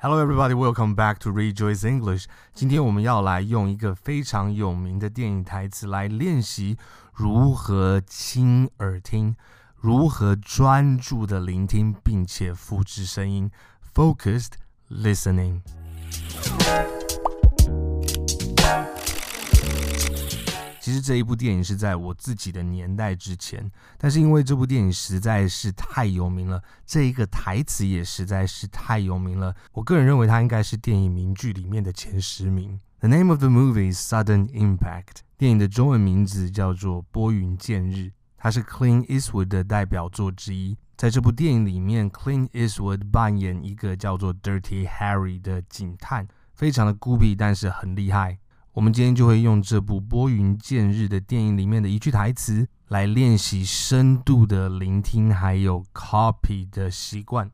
Hello, everybody. Welcome back to Rejoice English. 今天我们要来用一个非常有名的电影台词来练习如何亲耳听，如何专注的聆听，并且复制声音。Focused listening. 其实这一部电影是在我自己的年代之前，但是因为这部电影实在是太有名了，这一个台词也实在是太有名了。我个人认为它应该是电影名句里面的前十名。The name of the movie is Sudden Impact。电影的中文名字叫做《拨云见日》，它是 Clint Eastwood 的代表作之一。在这部电影里面，Clint Eastwood 扮演一个叫做 Dirty Harry 的警探，非常的孤僻，但是很厉害。我们今天就会用这部《拨云见日》的电影里面的一句台词来练习深度的聆听，还有 copy 的习惯。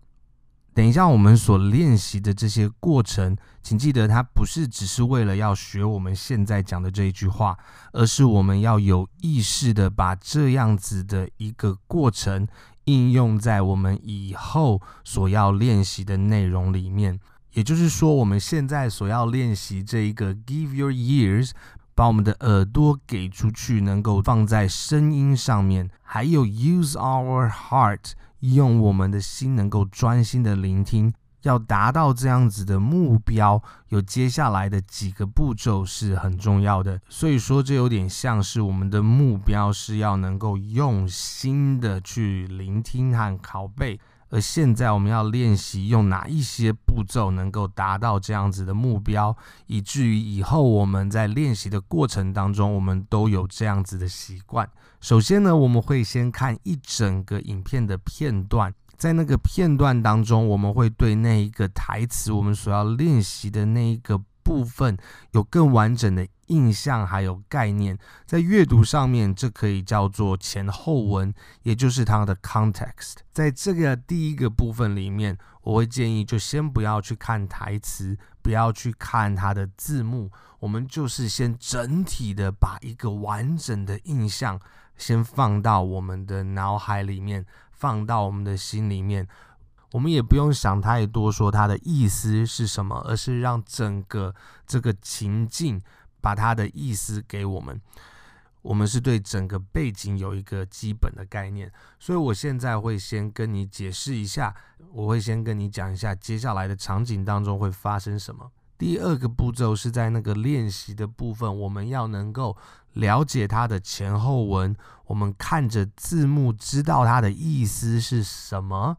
等一下，我们所练习的这些过程，请记得它不是只是为了要学我们现在讲的这一句话，而是我们要有意识的把这样子的一个过程应用在我们以后所要练习的内容里面。也就是说，我们现在所要练习这一个 give your ears，把我们的耳朵给出去，能够放在声音上面；还有 use our heart，用我们的心能够专心的聆听。要达到这样子的目标，有接下来的几个步骤是很重要的。所以说，这有点像是我们的目标是要能够用心的去聆听和拷贝。而现在我们要练习用哪一些步骤能够达到这样子的目标，以至于以后我们在练习的过程当中，我们都有这样子的习惯。首先呢，我们会先看一整个影片的片段，在那个片段当中，我们会对那一个台词，我们所要练习的那一个部分有更完整的印象还有概念，在阅读上面，这可以叫做前后文，也就是它的 context。在这个第一个部分里面，我会建议就先不要去看台词，不要去看它的字幕，我们就是先整体的把一个完整的印象先放到我们的脑海里面，放到我们的心里面。我们也不用想太多，说它的意思是什么，而是让整个这个情境。把它的意思给我们，我们是对整个背景有一个基本的概念，所以我现在会先跟你解释一下，我会先跟你讲一下接下来的场景当中会发生什么。第二个步骤是在那个练习的部分，我们要能够了解它的前后文，我们看着字幕知道它的意思是什么，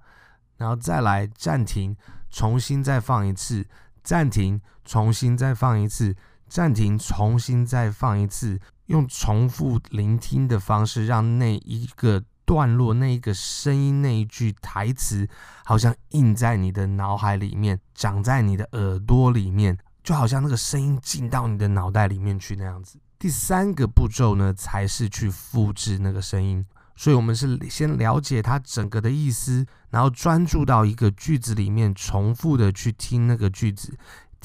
然后再来暂停，重新再放一次，暂停，重新再放一次。暂停，重新再放一次，用重复聆听的方式，让那一个段落、那一个声音、那一句台词，好像印在你的脑海里面，长在你的耳朵里面，就好像那个声音进到你的脑袋里面去那样子。第三个步骤呢，才是去复制那个声音。所以，我们是先了解它整个的意思，然后专注到一个句子里面，重复的去听那个句子。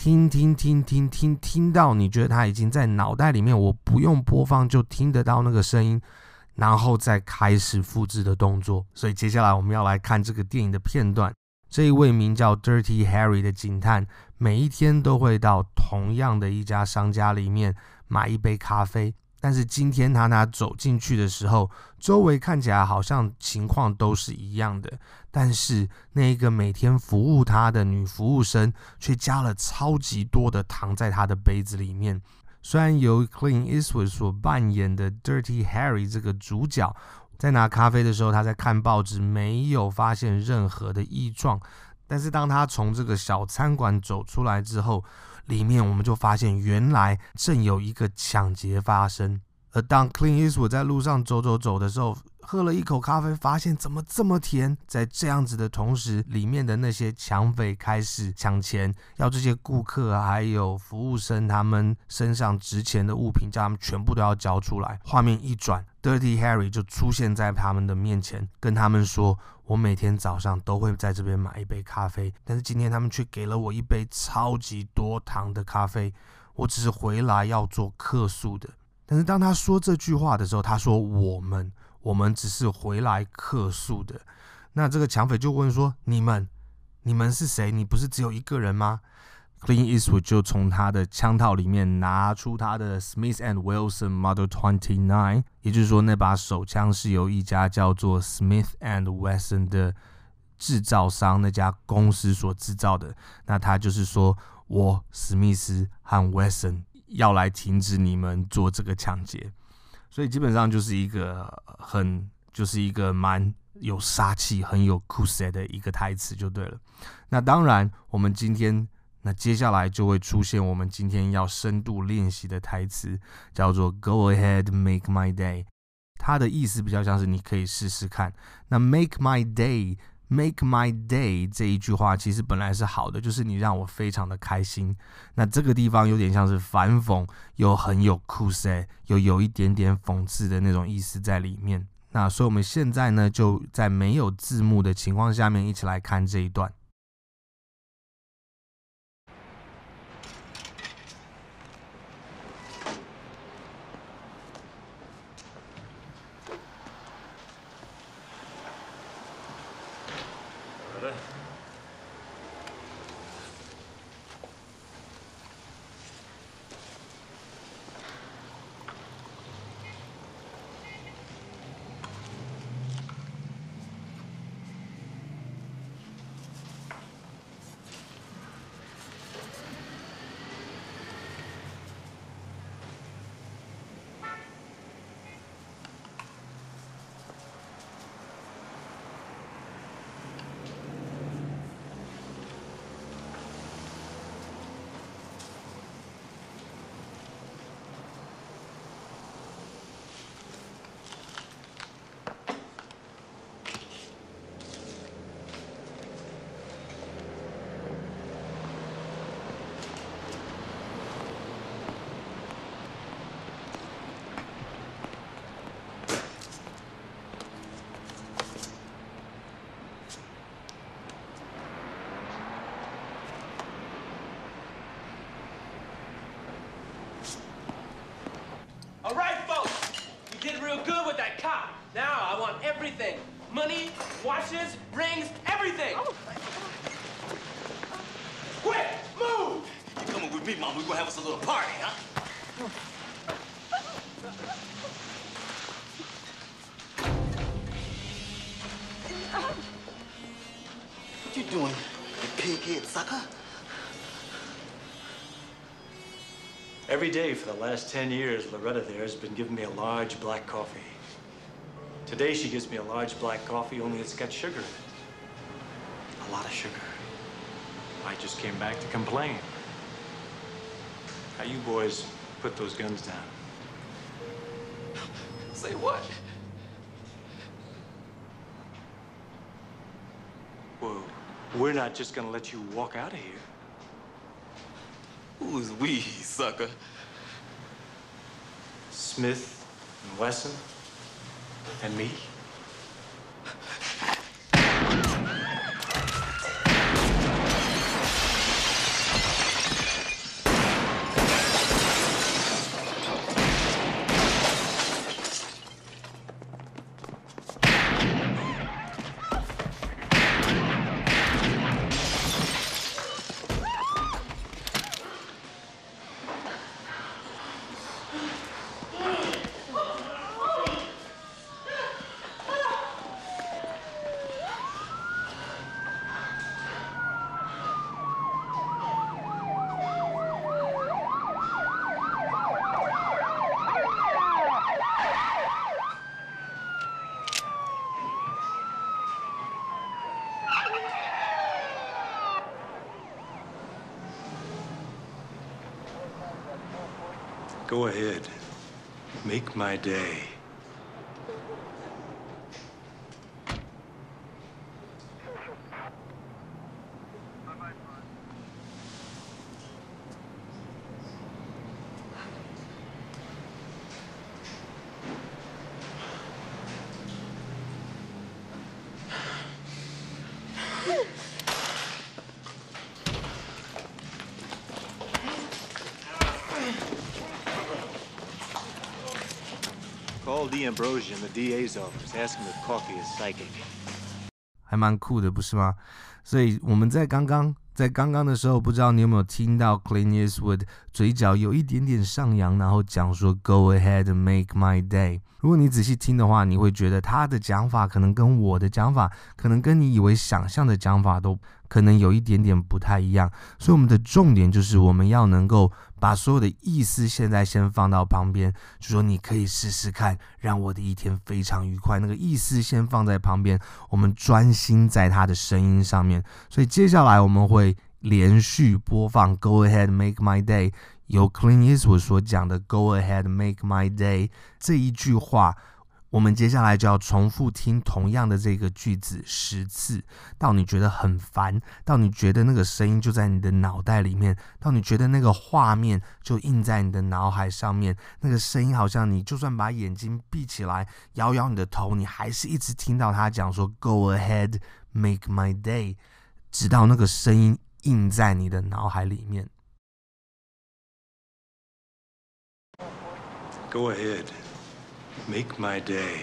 听听听听听，听到你觉得它已经在脑袋里面，我不用播放就听得到那个声音，然后再开始复制的动作。所以接下来我们要来看这个电影的片段。这一位名叫 Dirty Harry 的警探，每一天都会到同样的一家商家里面买一杯咖啡。但是今天他拿走进去的时候，周围看起来好像情况都是一样的，但是那一个每天服务他的女服务生却加了超级多的糖在他的杯子里面。虽然由 Clint Eastwood 所扮演的 Dirty Harry 这个主角在拿咖啡的时候，他在看报纸，没有发现任何的异状，但是当他从这个小餐馆走出来之后，里面我们就发现，原来正有一个抢劫发生。而当 Clint Eastwood 在路上走走走的时候，喝了一口咖啡，发现怎么这么甜。在这样子的同时，里面的那些抢匪开始抢钱，要这些顾客还有服务生他们身上值钱的物品，叫他们全部都要交出来。画面一转，Dirty Harry 就出现在他们的面前，跟他们说。我每天早上都会在这边买一杯咖啡，但是今天他们却给了我一杯超级多糖的咖啡。我只是回来要做客诉的。但是当他说这句话的时候，他说我们，我们只是回来客诉的。那这个抢匪就问说：你们，你们是谁？你不是只有一个人吗 Clean Eastwood 就从他的枪套里面拿出他的 Smith and Wilson Model Twenty Nine，也就是说，那把手枪是由一家叫做 Smith and Wesson 的制造商那家公司所制造的。那他就是说，我史密斯和 Wesson 要来停止你们做这个抢劫。所以基本上就是一个很，就是一个蛮有杀气、很有酷帅的一个台词就对了。那当然，我们今天那接下来就会出现我们今天要深度练习的台词，叫做 “Go ahead, make my day”。它的意思比较像是你可以试试看。那 “make my day”。Make my day 这一句话其实本来是好的，就是你让我非常的开心。那这个地方有点像是反讽，又很有酷帅，又有一点点讽刺的那种意思在里面。那所以我们现在呢，就在没有字幕的情况下面，一起来看这一段。All right, folks, you did real good with that cop. Now I want everything. Money, watches, rings, everything. Oh. Quick, move! You coming with me, Mom. We're gonna have us a little party, huh? What you doing, you pighead sucker? Every day for the last 10 years, Loretta there has been giving me a large black coffee. Today she gives me a large black coffee, only it's got sugar in it. A lot of sugar. I just came back to complain. How you boys put those guns down? Say what? Whoa, We're not just gonna let you walk out of here. Who's we, sucker? Smith and Wesson and me. Go ahead. Make my day. Call D'Ambrosio in the DA's office. Ask him if coffee is psychic. 还蛮酷的，不是吗？所以我们在刚刚在刚刚的时候，不知道你有没有听到 Clint Eastwood 嘴角有一点点上扬，然后讲说 “Go ahead and make my day”。如果你仔细听的话，你会觉得他的讲法可能跟我的讲法，可能跟你以为想象的讲法都可能有一点点不太一样。所以我们的重点就是我们要能够把所有的意思现在先放到旁边，就说你可以试试看，让我的一天非常愉快。那个意思先放在旁边，我们专心在他的声音上面。所以接下来我们会连续播放 “Go ahead, make my day”。由 Clint Eastwood 所讲的 “Go ahead, make my day” 这一句话，我们接下来就要重复听同样的这个句子十次，到你觉得很烦，到你觉得那个声音就在你的脑袋里面，到你觉得那个画面就印在你的脑海上面，那个声音好像你就算把眼睛闭起来，摇摇你的头，你还是一直听到他讲说 “Go ahead, make my day”，直到那个声音印在你的脑海里面。Go ahead, make my day.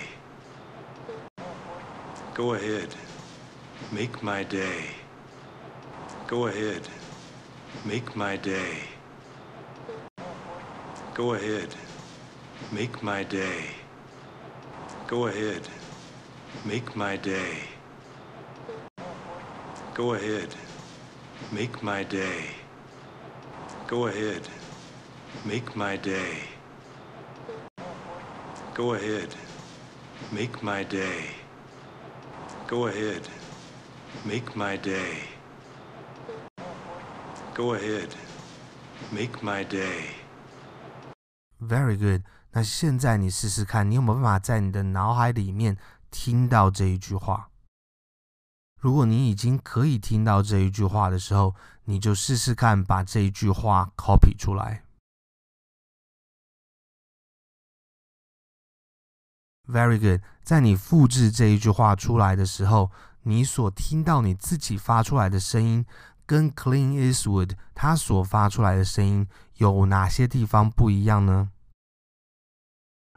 Go ahead, make my day. Go ahead, make my day. Go ahead, make my day. Go ahead, make my day. Go ahead, make my day. Go ahead, make my day. Go ahead, make my day. Go ahead, make my day. Go ahead, make my day. Very good。那现在你试试看，你有没有办法在你的脑海里面听到这一句话？如果你已经可以听到这一句话的时候，你就试试看把这一句话 copy 出来。 Very good，在你复制这一句话出来的时候，你所听到你自己发出来的声音，跟 Clint Eastwood 他所发出来的声音有哪些地方不一样呢？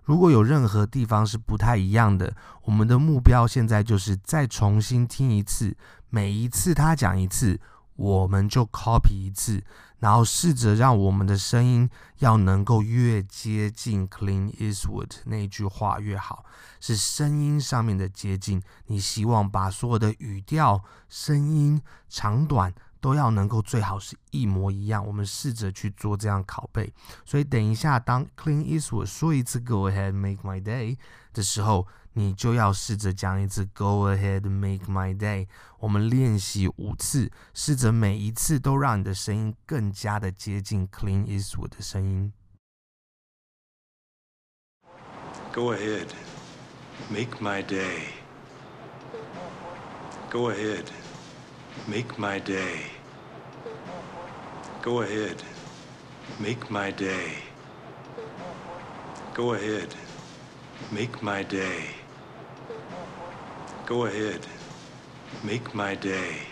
如果有任何地方是不太一样的，我们的目标现在就是再重新听一次，每一次他讲一次，我们就 copy 一次。然后试着让我们的声音要能够越接近 Clint Eastwood 那句话越好，是声音上面的接近。你希望把所有的语调、声音长短都要能够最好是一模一样。我们试着去做这样拷贝。所以等一下，当 Clint Eastwood 说一次 “Go ahead, make my day” 的时候，你就要试着讲一次 “Go ahead, make my day”。我们练习五次，试着每一次都让你的声音更加的接近 Clint Eastwood 的声音。Go ahead, make my day. Go ahead, make my day. Go ahead, make my day. Go ahead, make my day. Go ahead, make my day.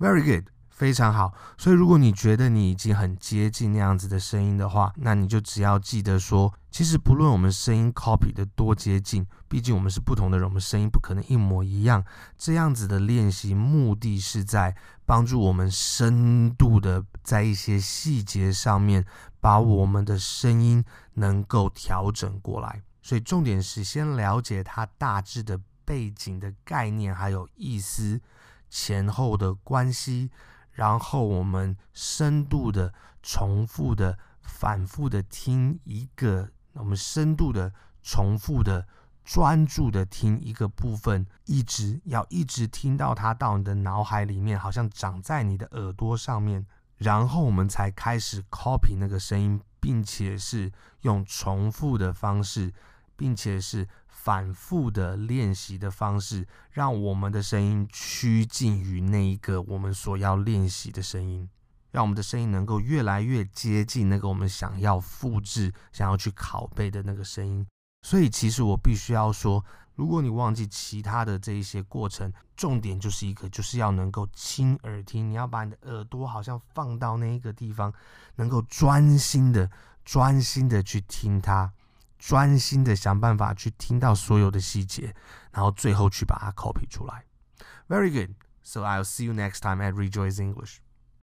Very good，非常好。所以，如果你觉得你已经很接近那样子的声音的话，那你就只要记得说，其实不论我们声音 copy 的多接近，毕竟我们是不同的人，我们声音不可能一模一样。这样子的练习目的是在帮助我们深度的在一些细节上面，把我们的声音能够调整过来。所以，重点是先了解它大致的。背景的概念还有意思，前后的关系，然后我们深度的、重复的、反复的听一个，我们深度的、重复的、专注的听一个部分，一直要一直听到它到你的脑海里面，好像长在你的耳朵上面，然后我们才开始 copy 那个声音，并且是用重复的方式，并且是。反复的练习的方式，让我们的声音趋近于那一个我们所要练习的声音，让我们的声音能够越来越接近那个我们想要复制、想要去拷贝的那个声音。所以，其实我必须要说，如果你忘记其他的这一些过程，重点就是一个，就是要能够亲耳听。你要把你的耳朵好像放到那一个地方，能够专心的、专心的去听它。专心的想办法去听到所有的细节，然后最后去把它 copy 出来。 Very good. So I'll see you next time at Rejoice English.